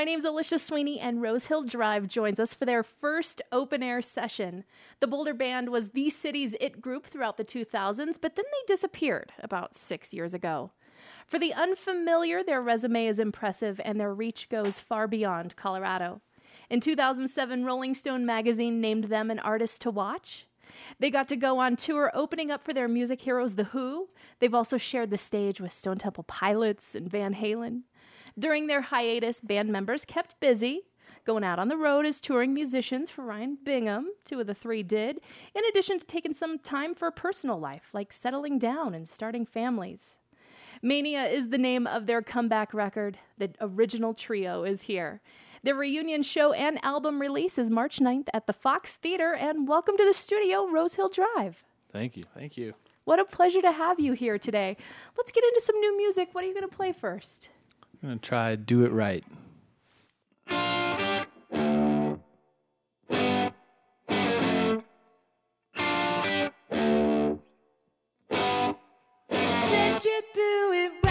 My name's Alicia Sweeney, and Rose Hill Drive joins us for their first open air session. The Boulder Band was the city's it group throughout the 2000s, but then they disappeared about six years ago. For the unfamiliar, their resume is impressive and their reach goes far beyond Colorado. In 2007, Rolling Stone magazine named them an artist to watch. They got to go on tour opening up for their music heroes, The Who. They've also shared the stage with Stone Temple Pilots and Van Halen. During their hiatus, band members kept busy, going out on the road as touring musicians for Ryan Bingham, two of the three did, in addition to taking some time for personal life, like settling down and starting families. Mania is the name of their comeback record. The original trio is here. Their reunion show and album release is March 9th at the Fox Theater, and welcome to the studio, Rose Hill Drive. Thank you. Thank you. What a pleasure to have you here today. Let's get into some new music. What are you going to play first? I'm going to try Do It Right. You do it right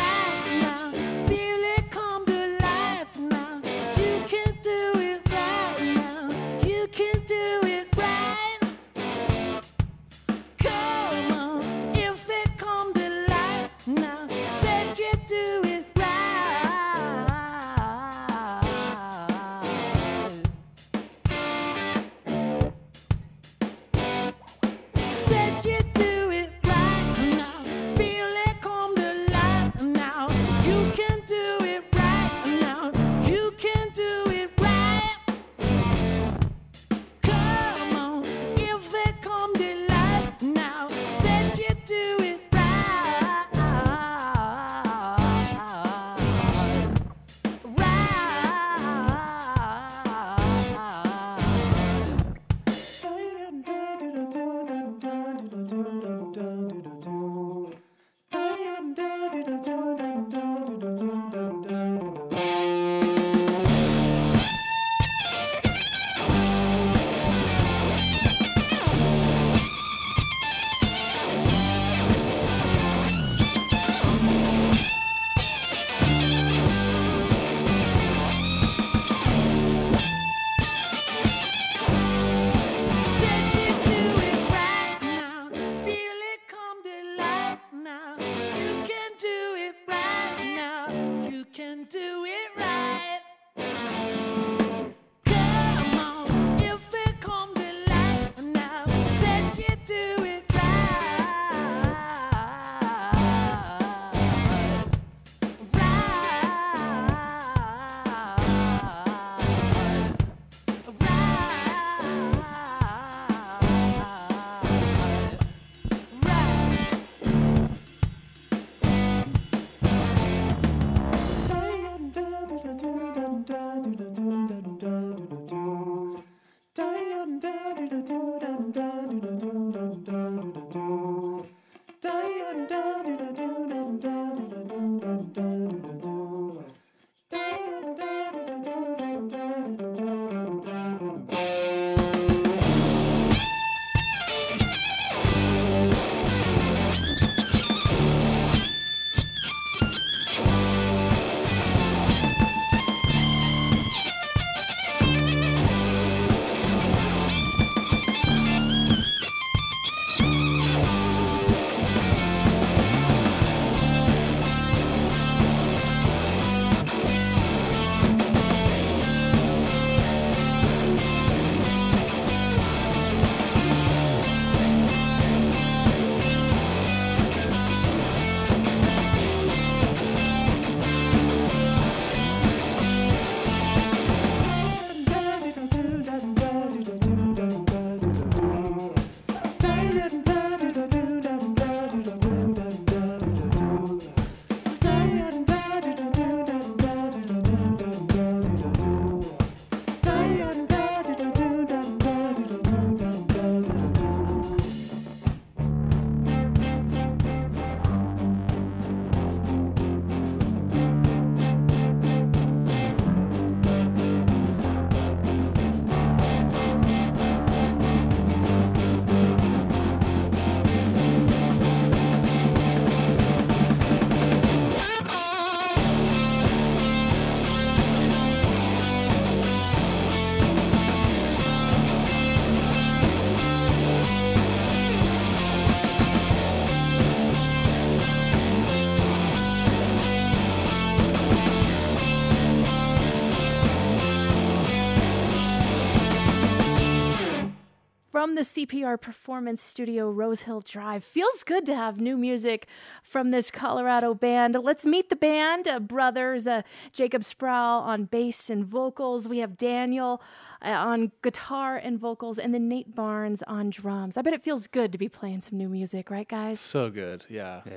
the CPR Performance Studio, Rose Hill Drive. Feels good to have new music from this Colorado band. Let's meet the band. Uh, brothers uh, Jacob Sproul on bass and vocals. We have Daniel uh, on guitar and vocals, and then Nate Barnes on drums. I bet it feels good to be playing some new music, right, guys? So good. Yeah. Yeah.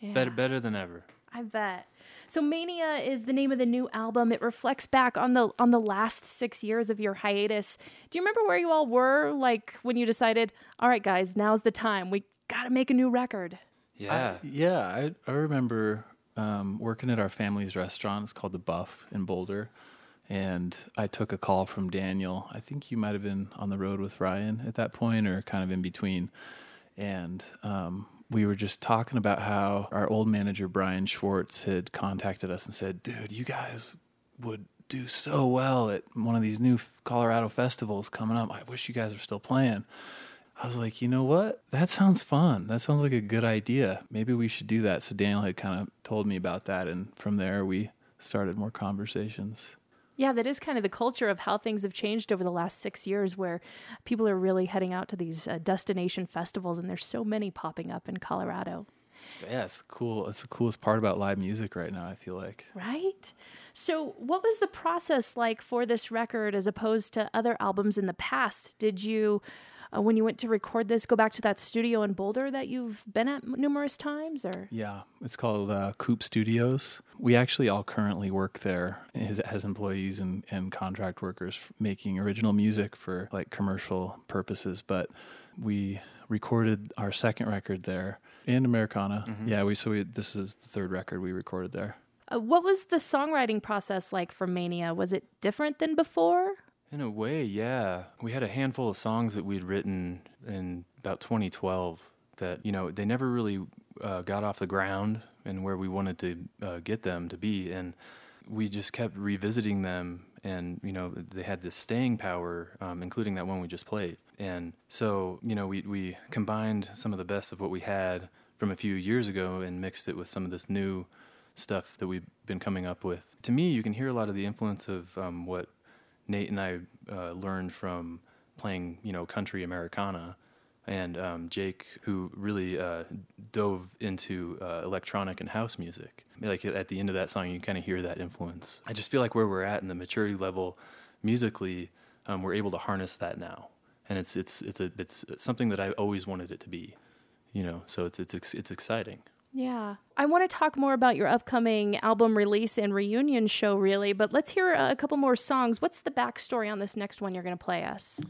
Yeah. Better, better than ever. I bet. So Mania is the name of the new album. It reflects back on the on the last 6 years of your hiatus. Do you remember where you all were like when you decided, "All right guys, now's the time. We got to make a new record." Yeah. I, yeah. I, I remember um, working at our family's restaurant. It's called The Buff in Boulder. And I took a call from Daniel. I think you might have been on the road with Ryan at that point or kind of in between. And um, we were just talking about how our old manager, Brian Schwartz, had contacted us and said, dude, you guys would do so well at one of these new Colorado festivals coming up. I wish you guys were still playing. I was like, you know what? That sounds fun. That sounds like a good idea. Maybe we should do that. So Daniel had kind of told me about that. And from there, we started more conversations. Yeah, that is kind of the culture of how things have changed over the last 6 years where people are really heading out to these uh, destination festivals and there's so many popping up in Colorado. Yeah, it's cool. It's the coolest part about live music right now, I feel like. Right? So, what was the process like for this record as opposed to other albums in the past? Did you, uh, when you went to record this, go back to that studio in Boulder that you've been at numerous times? Or Yeah, it's called uh, Coupe Studios. We actually all currently work there as, as employees and, and contract workers making original music for like commercial purposes. But we recorded our second record there and Americana. Yeah, we so we, this is the third record we recorded there. uh, what was the songwriting process like for Mania? Was it different than before? In a way, yeah. We had a handful of songs that we'd written in about 2012 that, you know, they never really uh, got off the ground and where we wanted to uh, get them to be. And we just kept revisiting them. And, you know, they had this staying power, um, including that one we just played. And so, you know, we, we combined some of the best of what we had from a few years ago and mixed it with some of this new stuff that we've been coming up with. To me, you can hear a lot of the influence of um, what Nate and I uh, learned from playing, you know, country Americana, and um, Jake, who really uh, dove into uh, electronic and house music. Like at the end of that song, you kind of hear that influence. I just feel like where we're at in the maturity level, musically, um, we're able to harness that now, and it's it's it's a it's something that I always wanted it to be, you know. So it's it's it's exciting. Yeah. I want to talk more about your upcoming album release and reunion show, really, but let's hear a couple more songs. What's the backstory on this next one you're going to play us?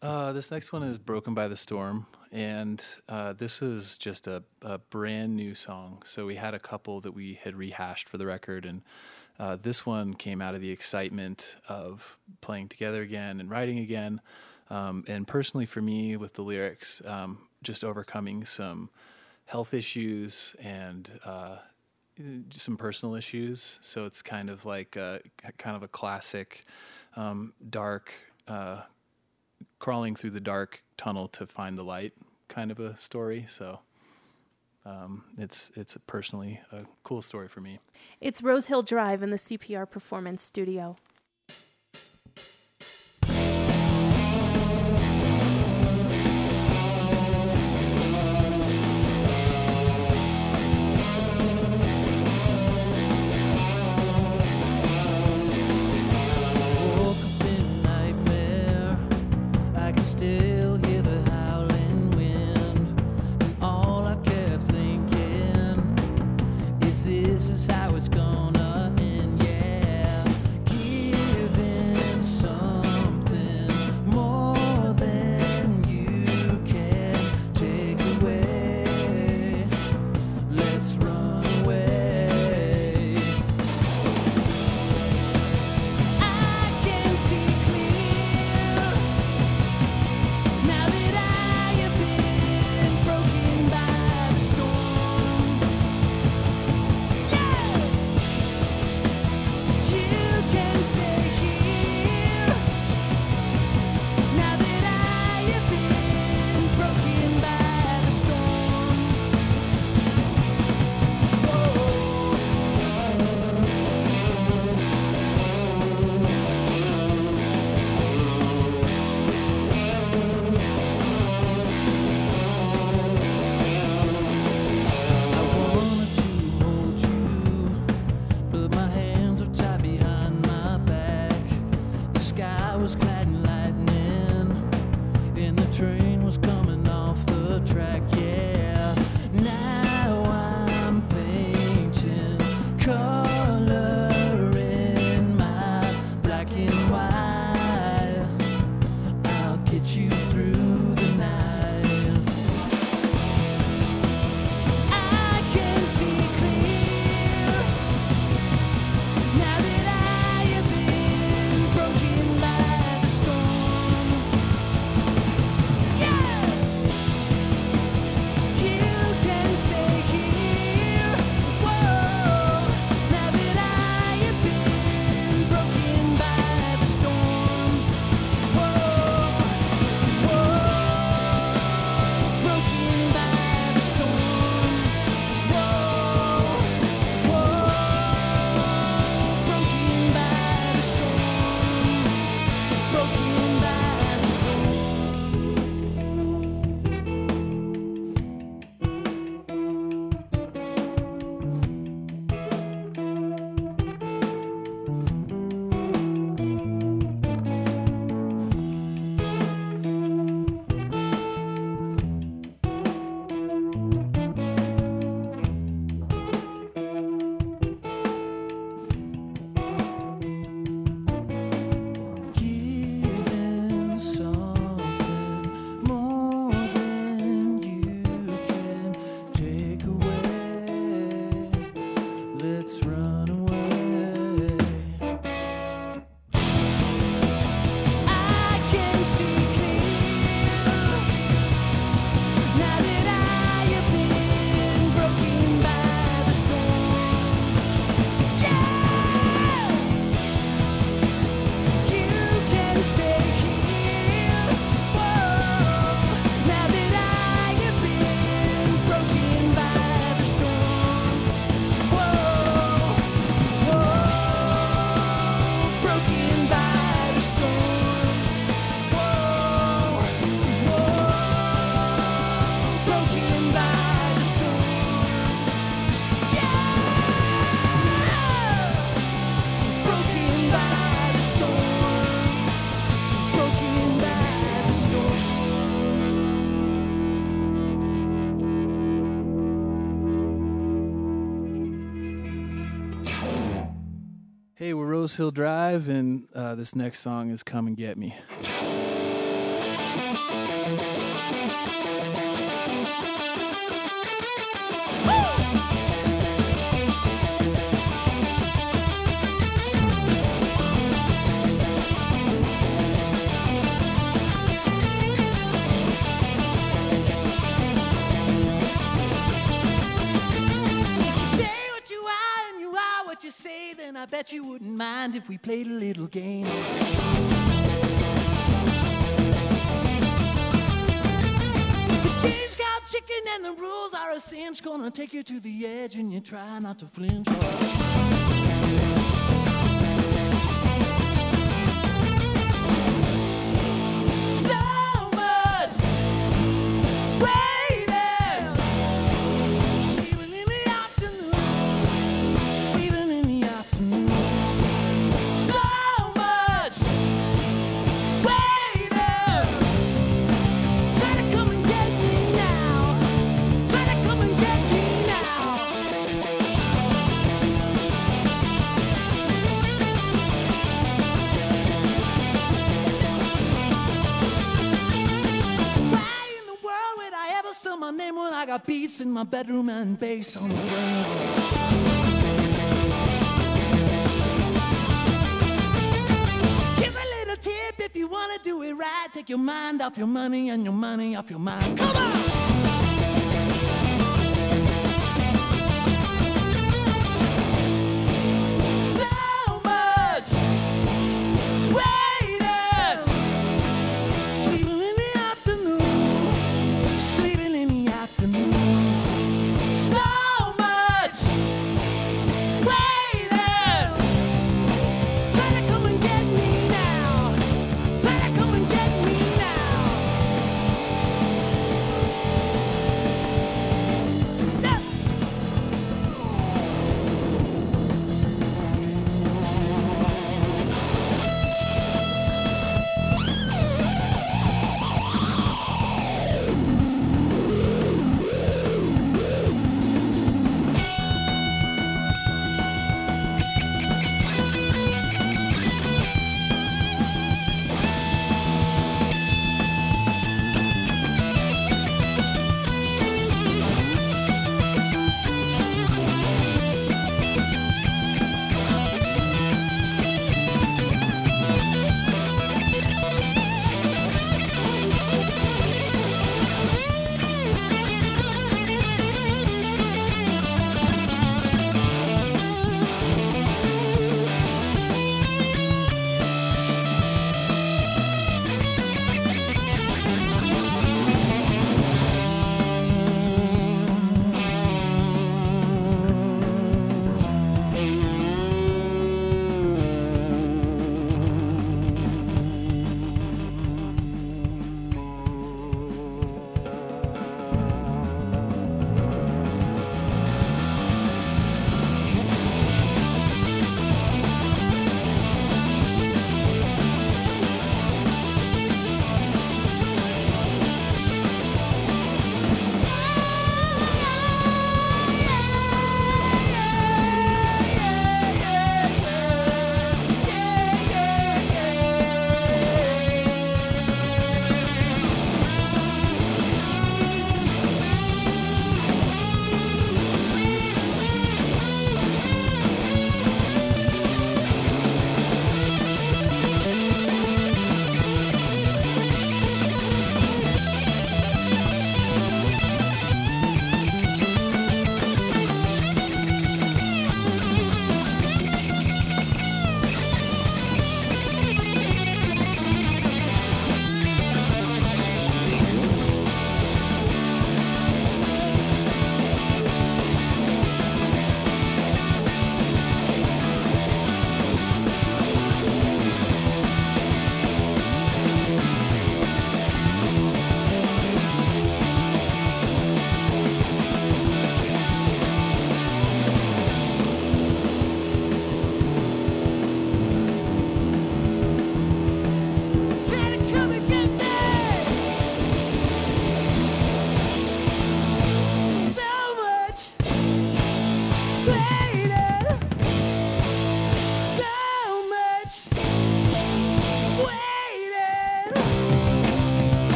Uh, this next one is Broken by the Storm, and uh, this is just a, a brand new song. So we had a couple that we had rehashed for the record, and uh, this one came out of the excitement of playing together again and writing again. Um, and personally, for me, with the lyrics, um, just overcoming some health issues and uh, some personal issues. So it's kind of like a, kind of a classic um, dark. Uh, crawling through the dark tunnel to find the light kind of a story. So um, it's it's personally a cool story for me. It's Rose Hill Drive in the CPR Performance Studio. Rose Hill Drive, and uh, this next song is Come and Get Me. you wouldn't mind if we played a little game. The game's called chicken and the rules are a cinch. Gonna take you to the edge and you try not to flinch. Oh. in my bedroom and bass on the window. Give a little tip if you wanna do it right. Take your mind off your money and your money off your mind. Come on!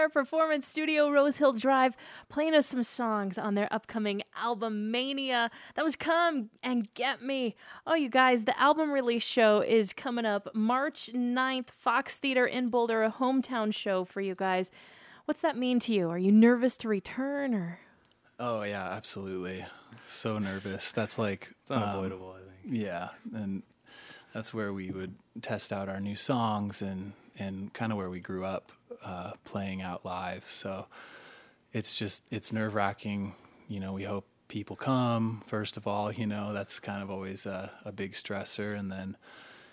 Air Performance Studio, Rose Hill Drive, playing us some songs on their upcoming album Mania. That was Come and Get Me. Oh, you guys, the album release show is coming up March 9th, Fox Theater in Boulder, a hometown show for you guys. What's that mean to you? Are you nervous to return or? Oh yeah, absolutely. So nervous. That's like It's unavoidable, um, I think. Yeah, and that's where we would test out our new songs and and kind of where we grew up uh, playing out live. So it's just it's nerve wracking. You know, we hope people come first of all. You know, that's kind of always a, a big stressor, and then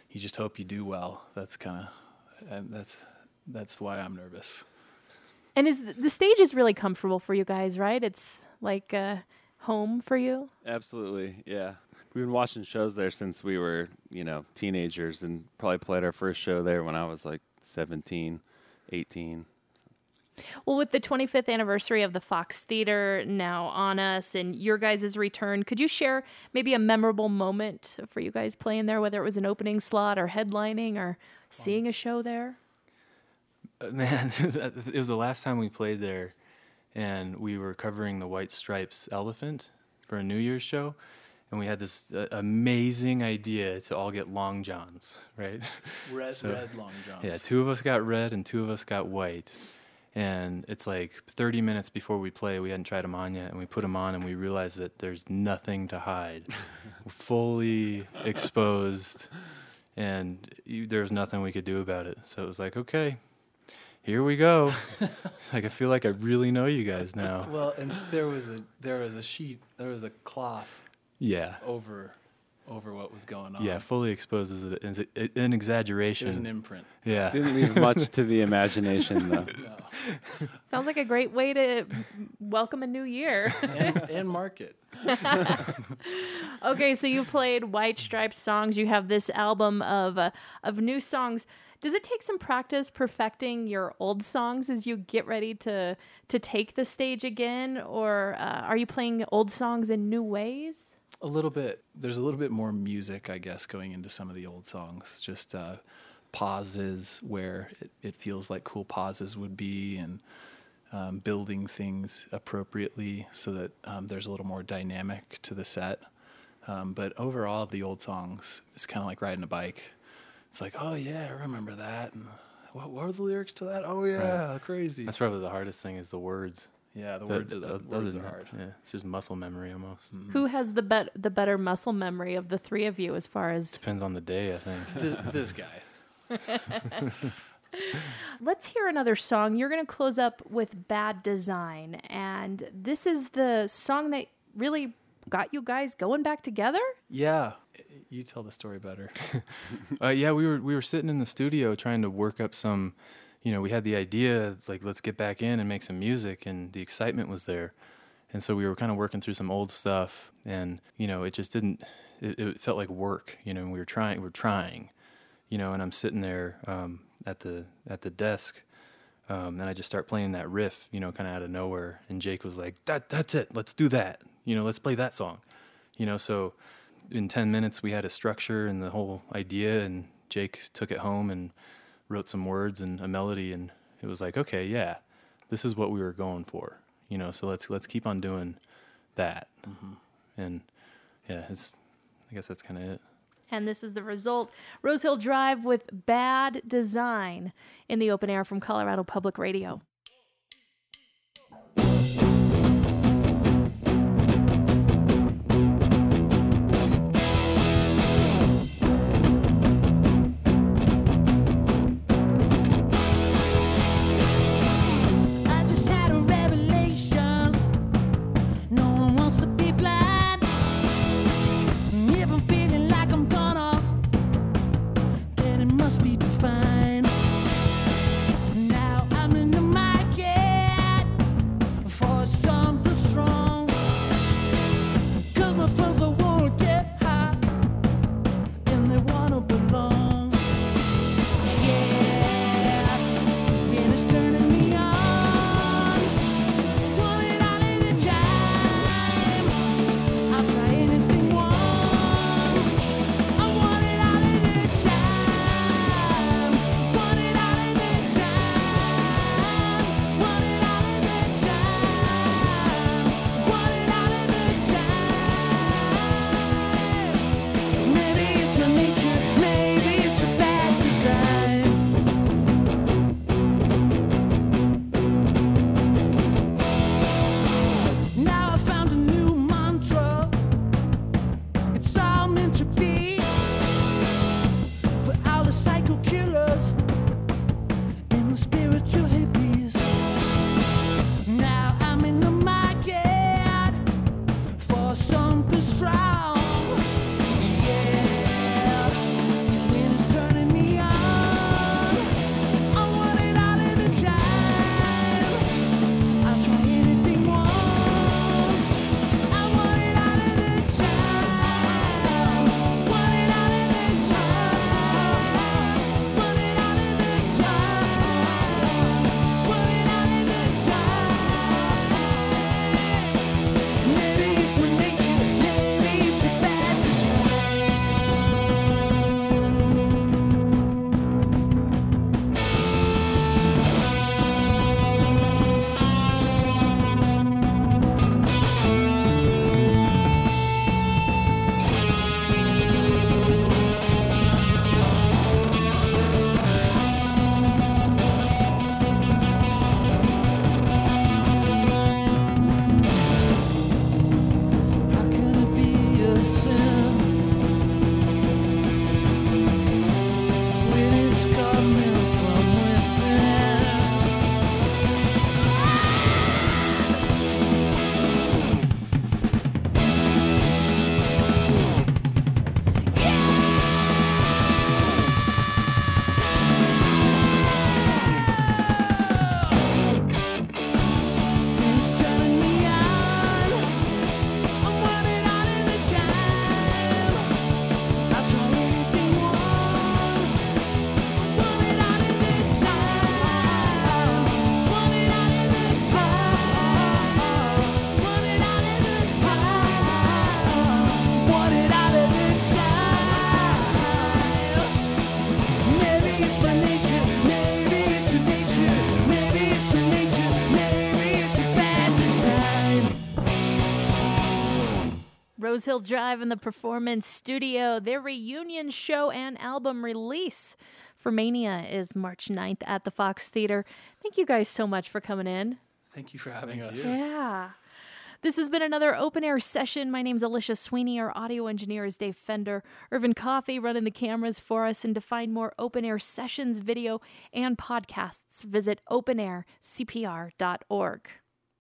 you just hope you do well. That's kind of and that's that's why I'm nervous. And is the stage is really comfortable for you guys, right? It's like uh, home for you. Absolutely, yeah. We've been watching shows there since we were, you know, teenagers and probably played our first show there when I was like 17, 18. Well, with the 25th anniversary of the Fox Theater now on us and your guys' return, could you share maybe a memorable moment for you guys playing there, whether it was an opening slot or headlining or seeing a show there? Uh, man, it was the last time we played there, and we were covering the White Stripes Elephant for a New Year's show, and we had this uh, amazing idea to all get long johns, right? Red So- red long johns. yeah, two of us got red and two of us got white. And it's like 30 minutes before we play, we hadn't tried them on yet, and we put them on, and we realized that there's nothing to hide. Fully exposed, and you, there was nothing we could do about it. So it was like, okay, here we go. like I feel like I really know you guys now. Well, and there was a there was a sheet, there was a cloth Yeah, over over what was going on. yeah, fully exposes is a- is a- an There's exaggeration. an imprint. yeah, Didn't leave much to the imagination though. No. Sounds like a great way to welcome a new year. and, and market. okay, so you played White Striped songs. You have this album of uh, of new songs. Does it take some practice perfecting your old songs as you get ready to to take the stage again, or uh, are you playing old songs in new ways? A little bit. There's a little bit more music, I guess, going into some of the old songs. Just uh, pauses where it, it feels like cool pauses would be, and um, building things appropriately so that um, there's a little more dynamic to the set. Um, but overall, the old songs, it's kind of like riding a bike. It's like, oh yeah, I remember that. And what, what were the lyrics to that? Oh yeah, crazy. that's probably the hardest thing is the words. Yeah, the The- words are the, other words are that, hard. Yeah, it's just muscle memory almost. Who has the bet the better muscle memory of the three of you as far as Depends on the day, I think. This this guy. Let's hear another song. You're going to close up with Bad Design. And this is the song that really got you guys going back together? Yeah, you tell the story better. Uh, yeah, we were we were sitting in the studio trying to work up some, you know, we had the idea like let's get back in and make some music, and the excitement was there, and so we were kind of working through some old stuff, and you know, it just didn't, it, it felt like work, you know, and we were trying, we were trying, you know, and I'm sitting there um, at the at the desk, um, and I just start playing that riff, you know, kind of out of nowhere, and Jake was like, that that's it, let's do that, you know, let's play that song, you know, so in 10 minutes we had a structure and the whole idea and jake took it home and wrote some words and a melody and it was like okay yeah this is what we were going for you know so let's let's keep on doing that. Mm-hmm. And yeah it's i guess that's kind of it. And this is the result. Rose Hill Drive with Bad Design in the open air from Colorado Public Radio. Rose Hill Drive in the Performance Studio. Their reunion show and album release for Mania is March 9th at the Fox Theater. Thank you guys so much for coming in. Thank you for having us. Yeah. This has been another open air session. My name's Alicia Sweeney. Our audio engineer is Dave Fender. Irvin Coffey running the cameras for us. And to find more open air sessions, video, and podcasts, visit openaircpr.org.